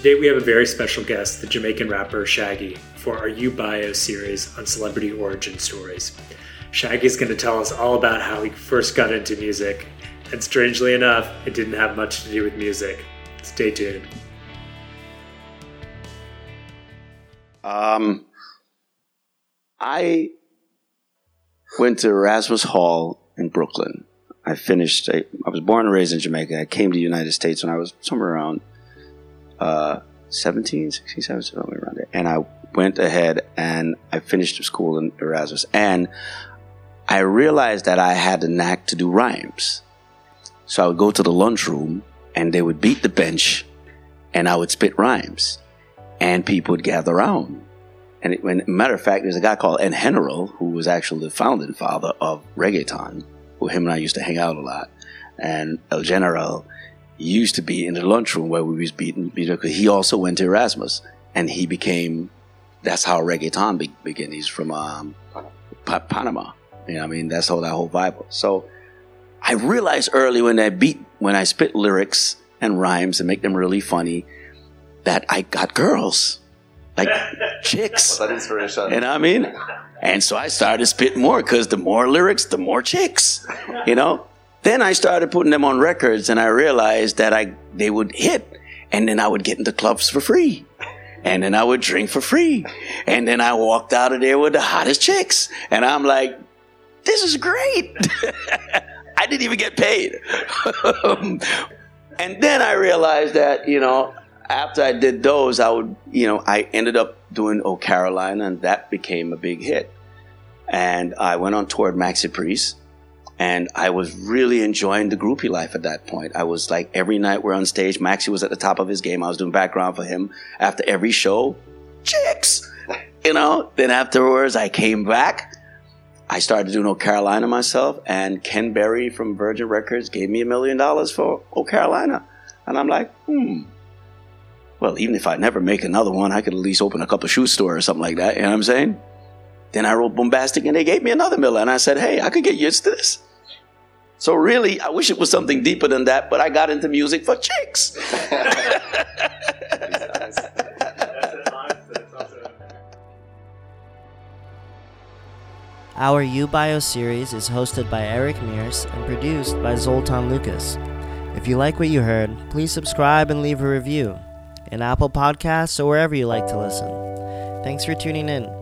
Today we have a very special guest, the Jamaican rapper Shaggy, for our uBio series on celebrity origin stories. Shaggy's going to tell us all about how he first got into music, and strangely enough, it didn't have much to do with music. Stay tuned. Um, I went to Erasmus Hall in Brooklyn. I finished, I, I, was born and raised in Jamaica. I came to the United States when I was somewhere around uh, 17, 16, 17, somewhere around there. And I went ahead and I finished school in Erasmus. And I realized that I had a knack to do rhymes. So I would go to the lunchroom and they would beat the bench and I would spit rhymes and people would gather around. And it, when, matter of fact, there's a guy called El General who was actually the founding father of reggaeton, who him and I used to hang out a lot. And El General used to be in the lunchroom where we was beating, because he also went to Erasmus and he became, that's how reggaeton be, began. He's from um, pa- Panama. You know I mean? That's how that whole vibe was. So I realized early when I beat, when I spit lyrics and rhymes and make them really funny, that I got girls, like chicks. That inspiration. You know what I mean? And so I started spitting more because the more lyrics, the more chicks. You know. Then I started putting them on records, and I realized that I they would hit, and then I would get into clubs for free. And then I would drink for free. And then I walked out of there with the hottest chicks. And I'm like, this is great. I didn't even get paid. and then I realized that, you know, after I did those, I would, you know, I ended up doing Oh Carolina, and that became a big hit. And I went on tour at Maxi Priest, and I was really enjoying the groupie life at that point. I was like, every night we're on stage, Maxi was at the top of his game. I was doing background for him. After every show, chicks, you know. Then afterwards, I came back. I started doing Oh Carolina myself, and Ken Berry from Virgin Records gave me a million dollars for Oh Carolina. And I'm like, hmm, well, even if I never make another one, I could at least open a couple shoe store or something like that. You know what I'm saying? Then I wrote Boombastic and they gave me another million. And I said, hey, I could get used to this. So really, I wish it was something deeper than that, but I got into music for chicks. Our uBio series is hosted by Eric Mears and produced by Zoltan Lucas. If you like what you heard, please subscribe and leave a review in Apple Podcasts or wherever you like to listen. Thanks for tuning in.